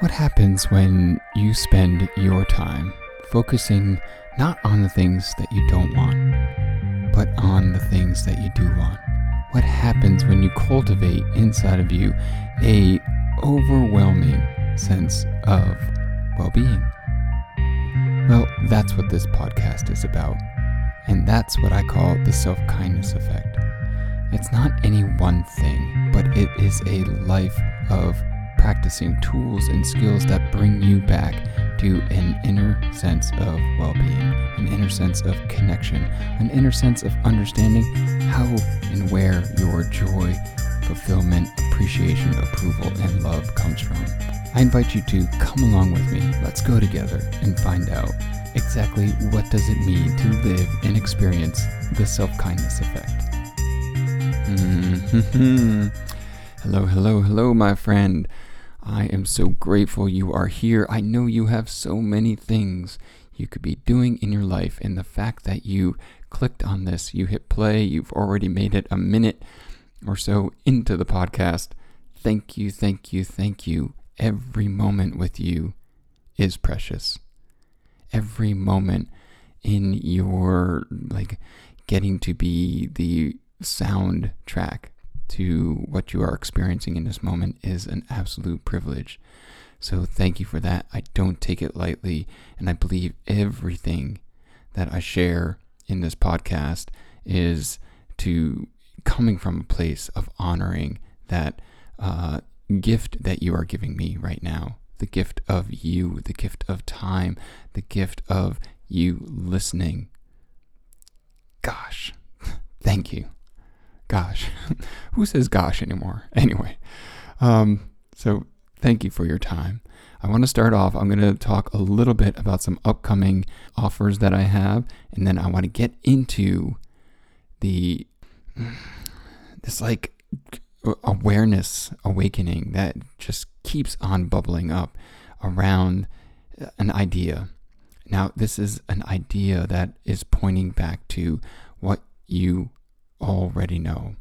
What happens when you spend your time focusing not on the things that you don't want, but on the things that you do want? What happens when you cultivate inside of you a overwhelming sense of well-being? Well, that's what this podcast is about. And that's what I call the self-kindness effect. It's not any one thing, but it is a life of practicing tools and skills that bring you back to an inner sense of well being, an inner sense of connection, an inner sense of understanding how and where your joy, fulfillment, appreciation, approval, and love comes from. I invite you to come along with me. Let's go together and find out exactly what does it mean to live and experience the self-kindness effect. Mm-hmm. Hello, hello, hello, my friend. I am so grateful you are here. I know you have so many things you could be doing in your life, and the fact that you clicked on this, you hit play, you've already made it a minute or so into the podcast. Thank you, thank you, thank you. Every moment with you is precious. Every moment in your like getting to be the soundtrack to what you are experiencing in this moment is an absolute privilege. So thank you for that. I don't take it lightly, and I believe everything that I share in this podcast is to coming from a place of honoring that uh, gift that you are giving me right now the gift of you, the gift of time, the gift of you listening. Gosh, thank you gosh. Who says gosh anymore? Anyway, um, so thank you for your time. I want to start off, I'm going to talk a little bit about some upcoming offers that I have, and then I want to get into the this like awareness awakening that just keeps on bubbling up around an idea. Now, this is an idea that is pointing back to what you already know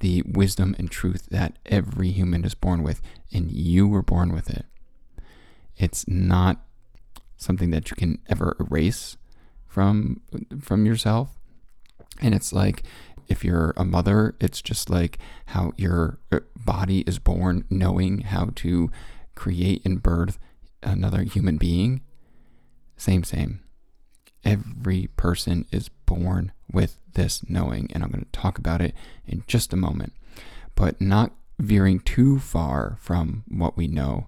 the wisdom and truth that every human is born with, and you were born with it. It's not something that you can ever erase from from yourself. And it's like if you're a mother, it's just like how your uh, body is born knowing how to create and birth another human being. Same, same. Every person is born with this knowing, and I'm going to talk about it in just a moment. But not veering too far from what we know,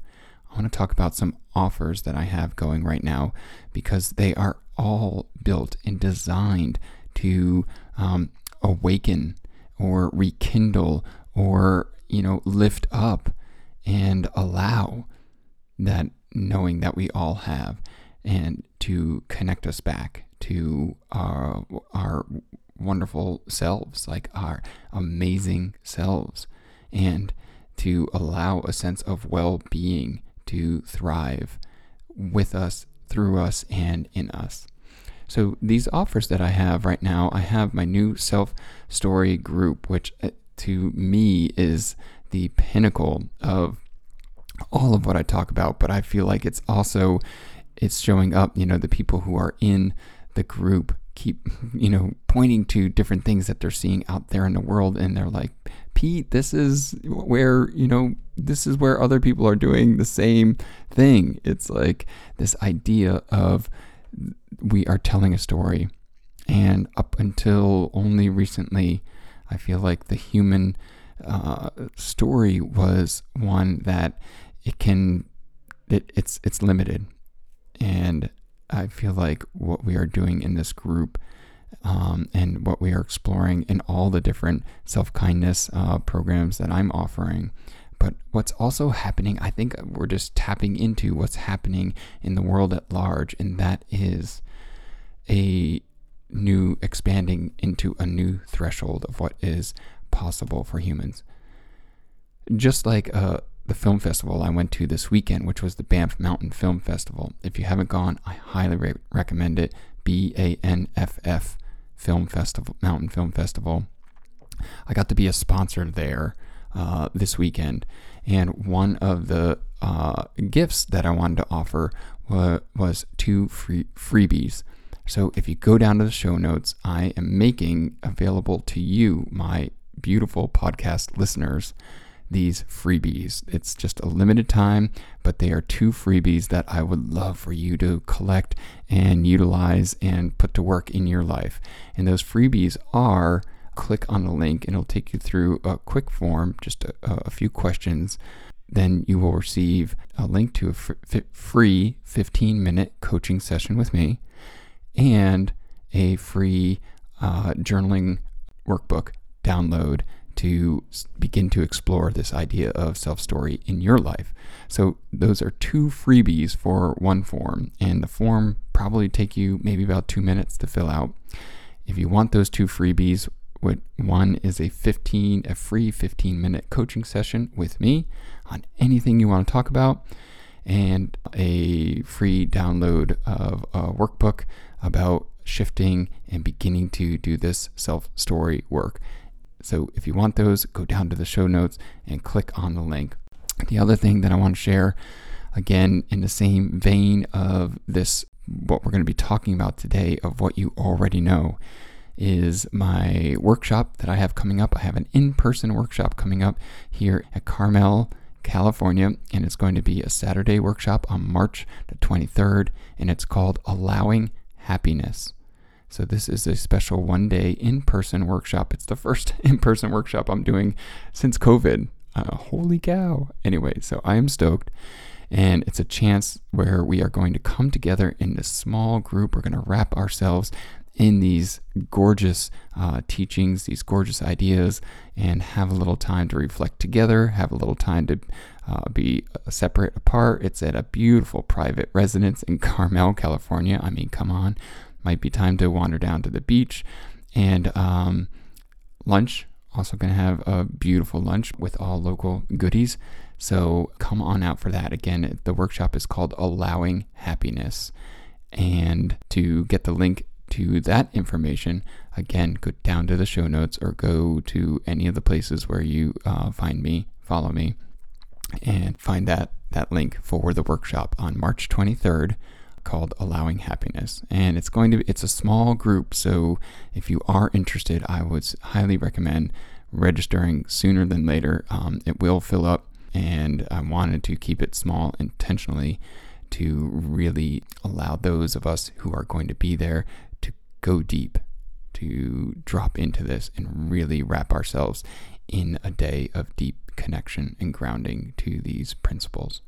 I want to talk about some offers that I have going right now because they are all built and designed to um, awaken or rekindle or you know lift up and allow that knowing that we all have and to connect us back to our, our wonderful selves, like our amazing selves, and to allow a sense of well being to thrive with us, through us, and in us. So, these offers that I have right now, I have my new self story group, which uh, to me is the pinnacle of all of what I talk about, but I feel like it's also it's showing up, you know, the people who are in the group keep, you know, pointing to different things that they're seeing out there in the world. And they're like, Pete, this is where, you know, this is where other people are doing the same thing. It's like this idea of we are telling a story. And up until only recently, I feel like the human uh, story was one that it can, it, it's, it's limited. And I feel like what we are doing in this group um, and what we are exploring in all the different self kindness uh, programs that I'm offering. But what's also happening, I think we're just tapping into what's happening in the world at large, and that is a new expanding into a new threshold of what is possible for humans. Just like a the film festival I went to this weekend, which was the Banff Mountain Film Festival. If you haven't gone, I highly re- recommend it. B A N F F Film Festival, Mountain Film Festival. I got to be a sponsor there uh, this weekend. And one of the uh, gifts that I wanted to offer was, was two free freebies. So if you go down to the show notes, I am making available to you, my beautiful podcast listeners, these freebies. It's just a limited time, but they are two freebies that I would love for you to collect and utilize and put to work in your life. And those freebies are click on the link and it'll take you through a quick form, just a, a few questions. Then you will receive a link to a free 15 minute coaching session with me and a free uh, journaling workbook download to begin to explore this idea of self story in your life. So, those are two freebies for one form, and the form probably take you maybe about two minutes to fill out. If you want those two freebies, one is a 15 a free 15 minute coaching session with me on anything you want to talk about and a free download of a workbook about shifting and beginning to do this self story work. So if you want those, go down to the show notes and click on the link. The other thing that I want to share, again, in the same vein of this, what we're going to be talking about today, of what you already know, is my workshop that I have coming up. I have an in person workshop coming up here at Carmel. California, and it's going to be a Saturday workshop on March the 23rd, and it's called Allowing Happiness. So, this is a special one day in person workshop. It's the first in person workshop I'm doing since COVID. Uh, holy cow. Anyway, so I am stoked. And it's a chance where we are going to come together in this small group. We're going to wrap ourselves in these gorgeous uh, teachings, these gorgeous ideas, and have a little time to reflect together, have a little time to uh, be uh, separate apart. It's at a beautiful private residence in Carmel, California. I mean, come on, might be time to wander down to the beach. And um, lunch, also going to have a beautiful lunch with all local goodies. So come on out for that. Again, the workshop is called Allowing Happiness. And to get the link to that information, again, go down to the show notes or go to any of the places where you uh, find me, follow me, and find that, that link for the workshop on March 23rd called Allowing Happiness. And it's going to be, it's a small group, so if you are interested, I would highly recommend registering sooner than later. Um, it will fill up, and I wanted to keep it small intentionally to really allow those of us who are going to be there to go deep, to drop into this and really wrap ourselves in a day of deep connection and grounding to these principles.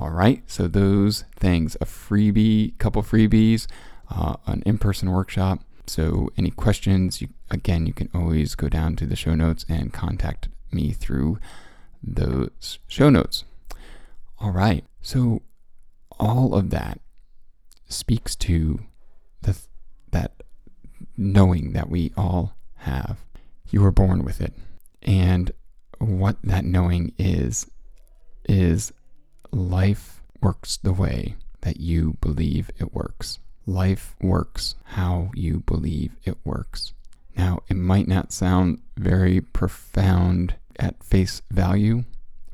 All right, so those things a freebie, couple freebies, uh, an in person workshop. So, any questions, you, again, you can always go down to the show notes and contact me through those show notes. All right, so all of that speaks to the that knowing that we all have. You were born with it. And what that knowing is, is life works the way that you believe it works. Life works how you believe it works. Now, it might not sound very profound at face value,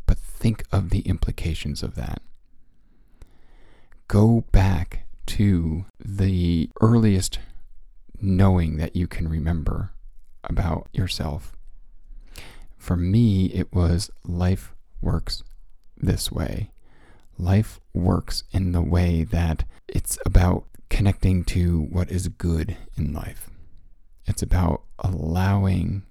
but think of the implications of that. Go back to the earliest knowing that you can remember about yourself. For me, it was life works this way. Life works in the way that it's about connecting to what is good in life. It's about allowing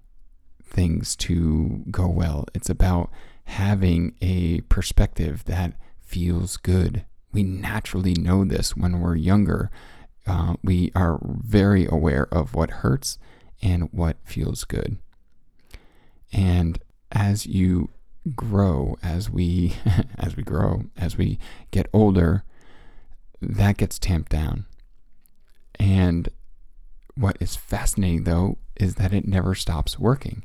things to go well. It's about having a perspective that feels good. We naturally know this when we're younger uh, we are very aware of what hurts and what feels good. And as you grow, as we as we grow, as we get older, that gets tamped down. And what is fascinating though is that it never stops working.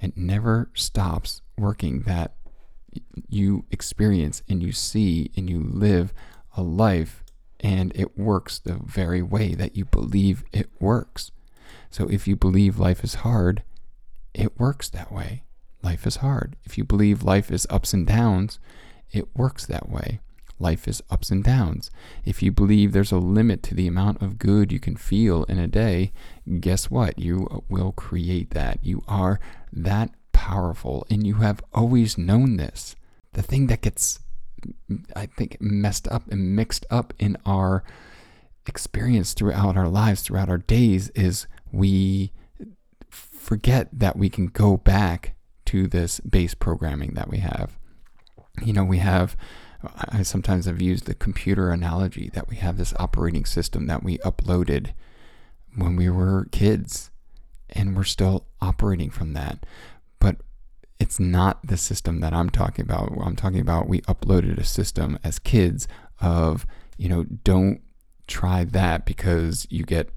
It never stops working that you experience and you see and you live a life and it works the very way that you believe it works. So if you believe life is hard, it works that way. Life is hard. If you believe life is ups and downs, it works that way. Life is ups and downs. If you believe there's a limit to the amount of good you can feel in a day, guess what? You will create that. You are that powerful, and you have always known this. The thing that gets, I think, messed up and mixed up in our experience throughout our lives, throughout our days, is we forget that we can go back to this base programming that we have. You know, we have, I sometimes have used the computer analogy that we have this operating system that we uploaded when we were kids, and we're still operating from that. But it's not the system that I'm talking about. I'm talking about we uploaded a system as kids of, you know, don't try that because you get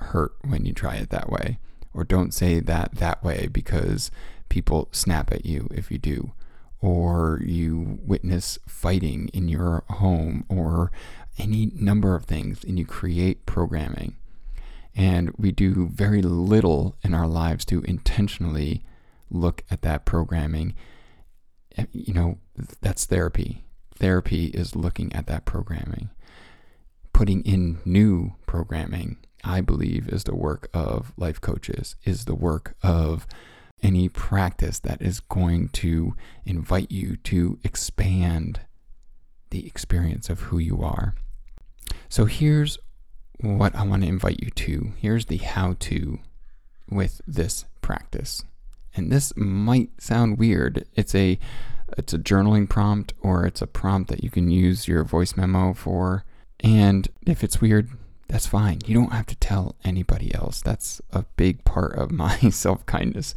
hurt when you try it that way. Or don't say that that way because people snap at you if you do. Or you witness fighting in your home or any number of things and you create programming. And we do very little in our lives to intentionally look at that programming. Eh, you know, that's therapy. Therapy is looking at that programming putting in new programming, I believe, is the work of life coaches, is the work of any practice that is going to invite you to expand the experience of who you are. So here's what I want to invite you to. Here's the how to with this practice. And this might sound weird. It's a it's a journaling prompt or it's a prompt that you can use your voice memo for and if it's weird, that's fine. You don't have to tell anybody else. That's a big part of my self kindness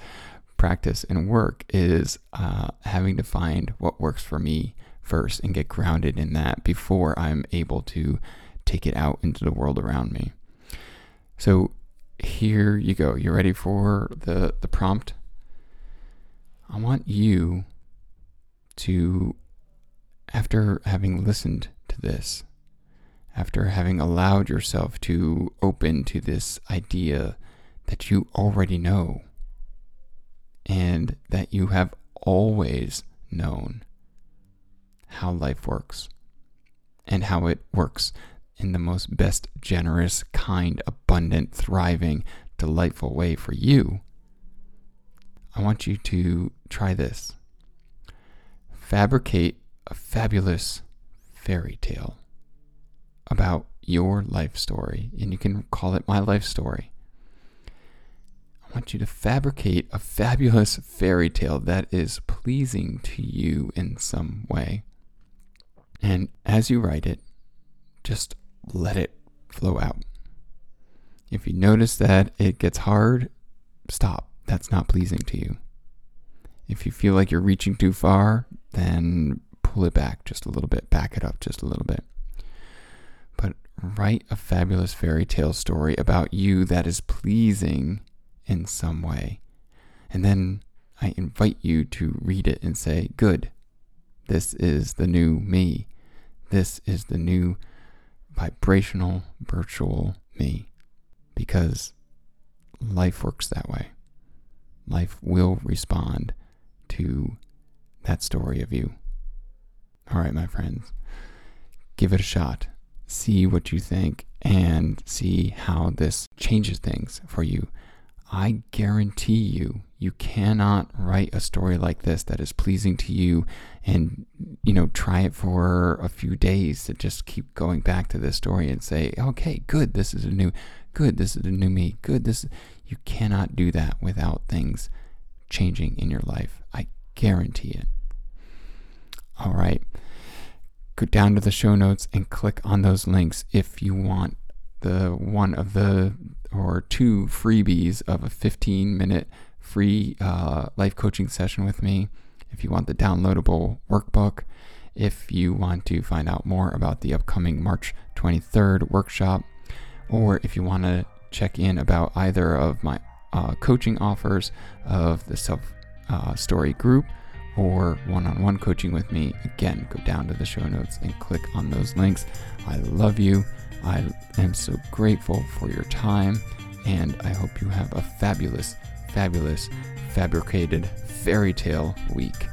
practice and work is uh, having to find what works for me first and get grounded in that before I'm able to take it out into the world around me. So here you go. You ready for the, the prompt? I want you to, after having listened to this, after having allowed yourself to open to this idea that you already know and that you have always known how life works and how it works in the most best, generous, kind, abundant, thriving, delightful way for you, I want you to try this. Fabricate a fabulous fairy tale about your life story, and you can call it my life story. Want you to fabricate a fabulous fairy tale that is pleasing to you in some way. And as you write it, just let it flow out. If you notice that it gets hard, stop. That's not pleasing to you. If you feel like you're reaching too far, then pull it back just a little bit, back it up just a little bit But write a fabulous fairy tale story about you that is pleasing in some way. And then I invite you to read it and say, Good, this is the new me. This is the new vibrational virtual me. Because life works that way. Life will respond to that story of you. All right, my friends, give it a shot see what you think and see how this changes things for you. I guarantee you, you cannot write a story like this that is pleasing to you and, you know, try it for a few days to just keep going back to this story and say, okay, good, this is a new, good, this is a new me, good, this, you cannot do that without things changing in your life. I guarantee it. All right go down to the show notes and click on those links if you want the one of the or two freebies of a 15 minute free uh, life coaching session with me. If you want the downloadable workbook, if you want to find out more about the upcoming March 23rd workshop, or if you want to check in about either of my uh, coaching offers of the self uh, story group or one on one coaching with me, again, go down to the show notes and click on those links. I love you. I am so grateful for your time, and I hope you have a fabulous, fabulous, fabricated fairy tale week.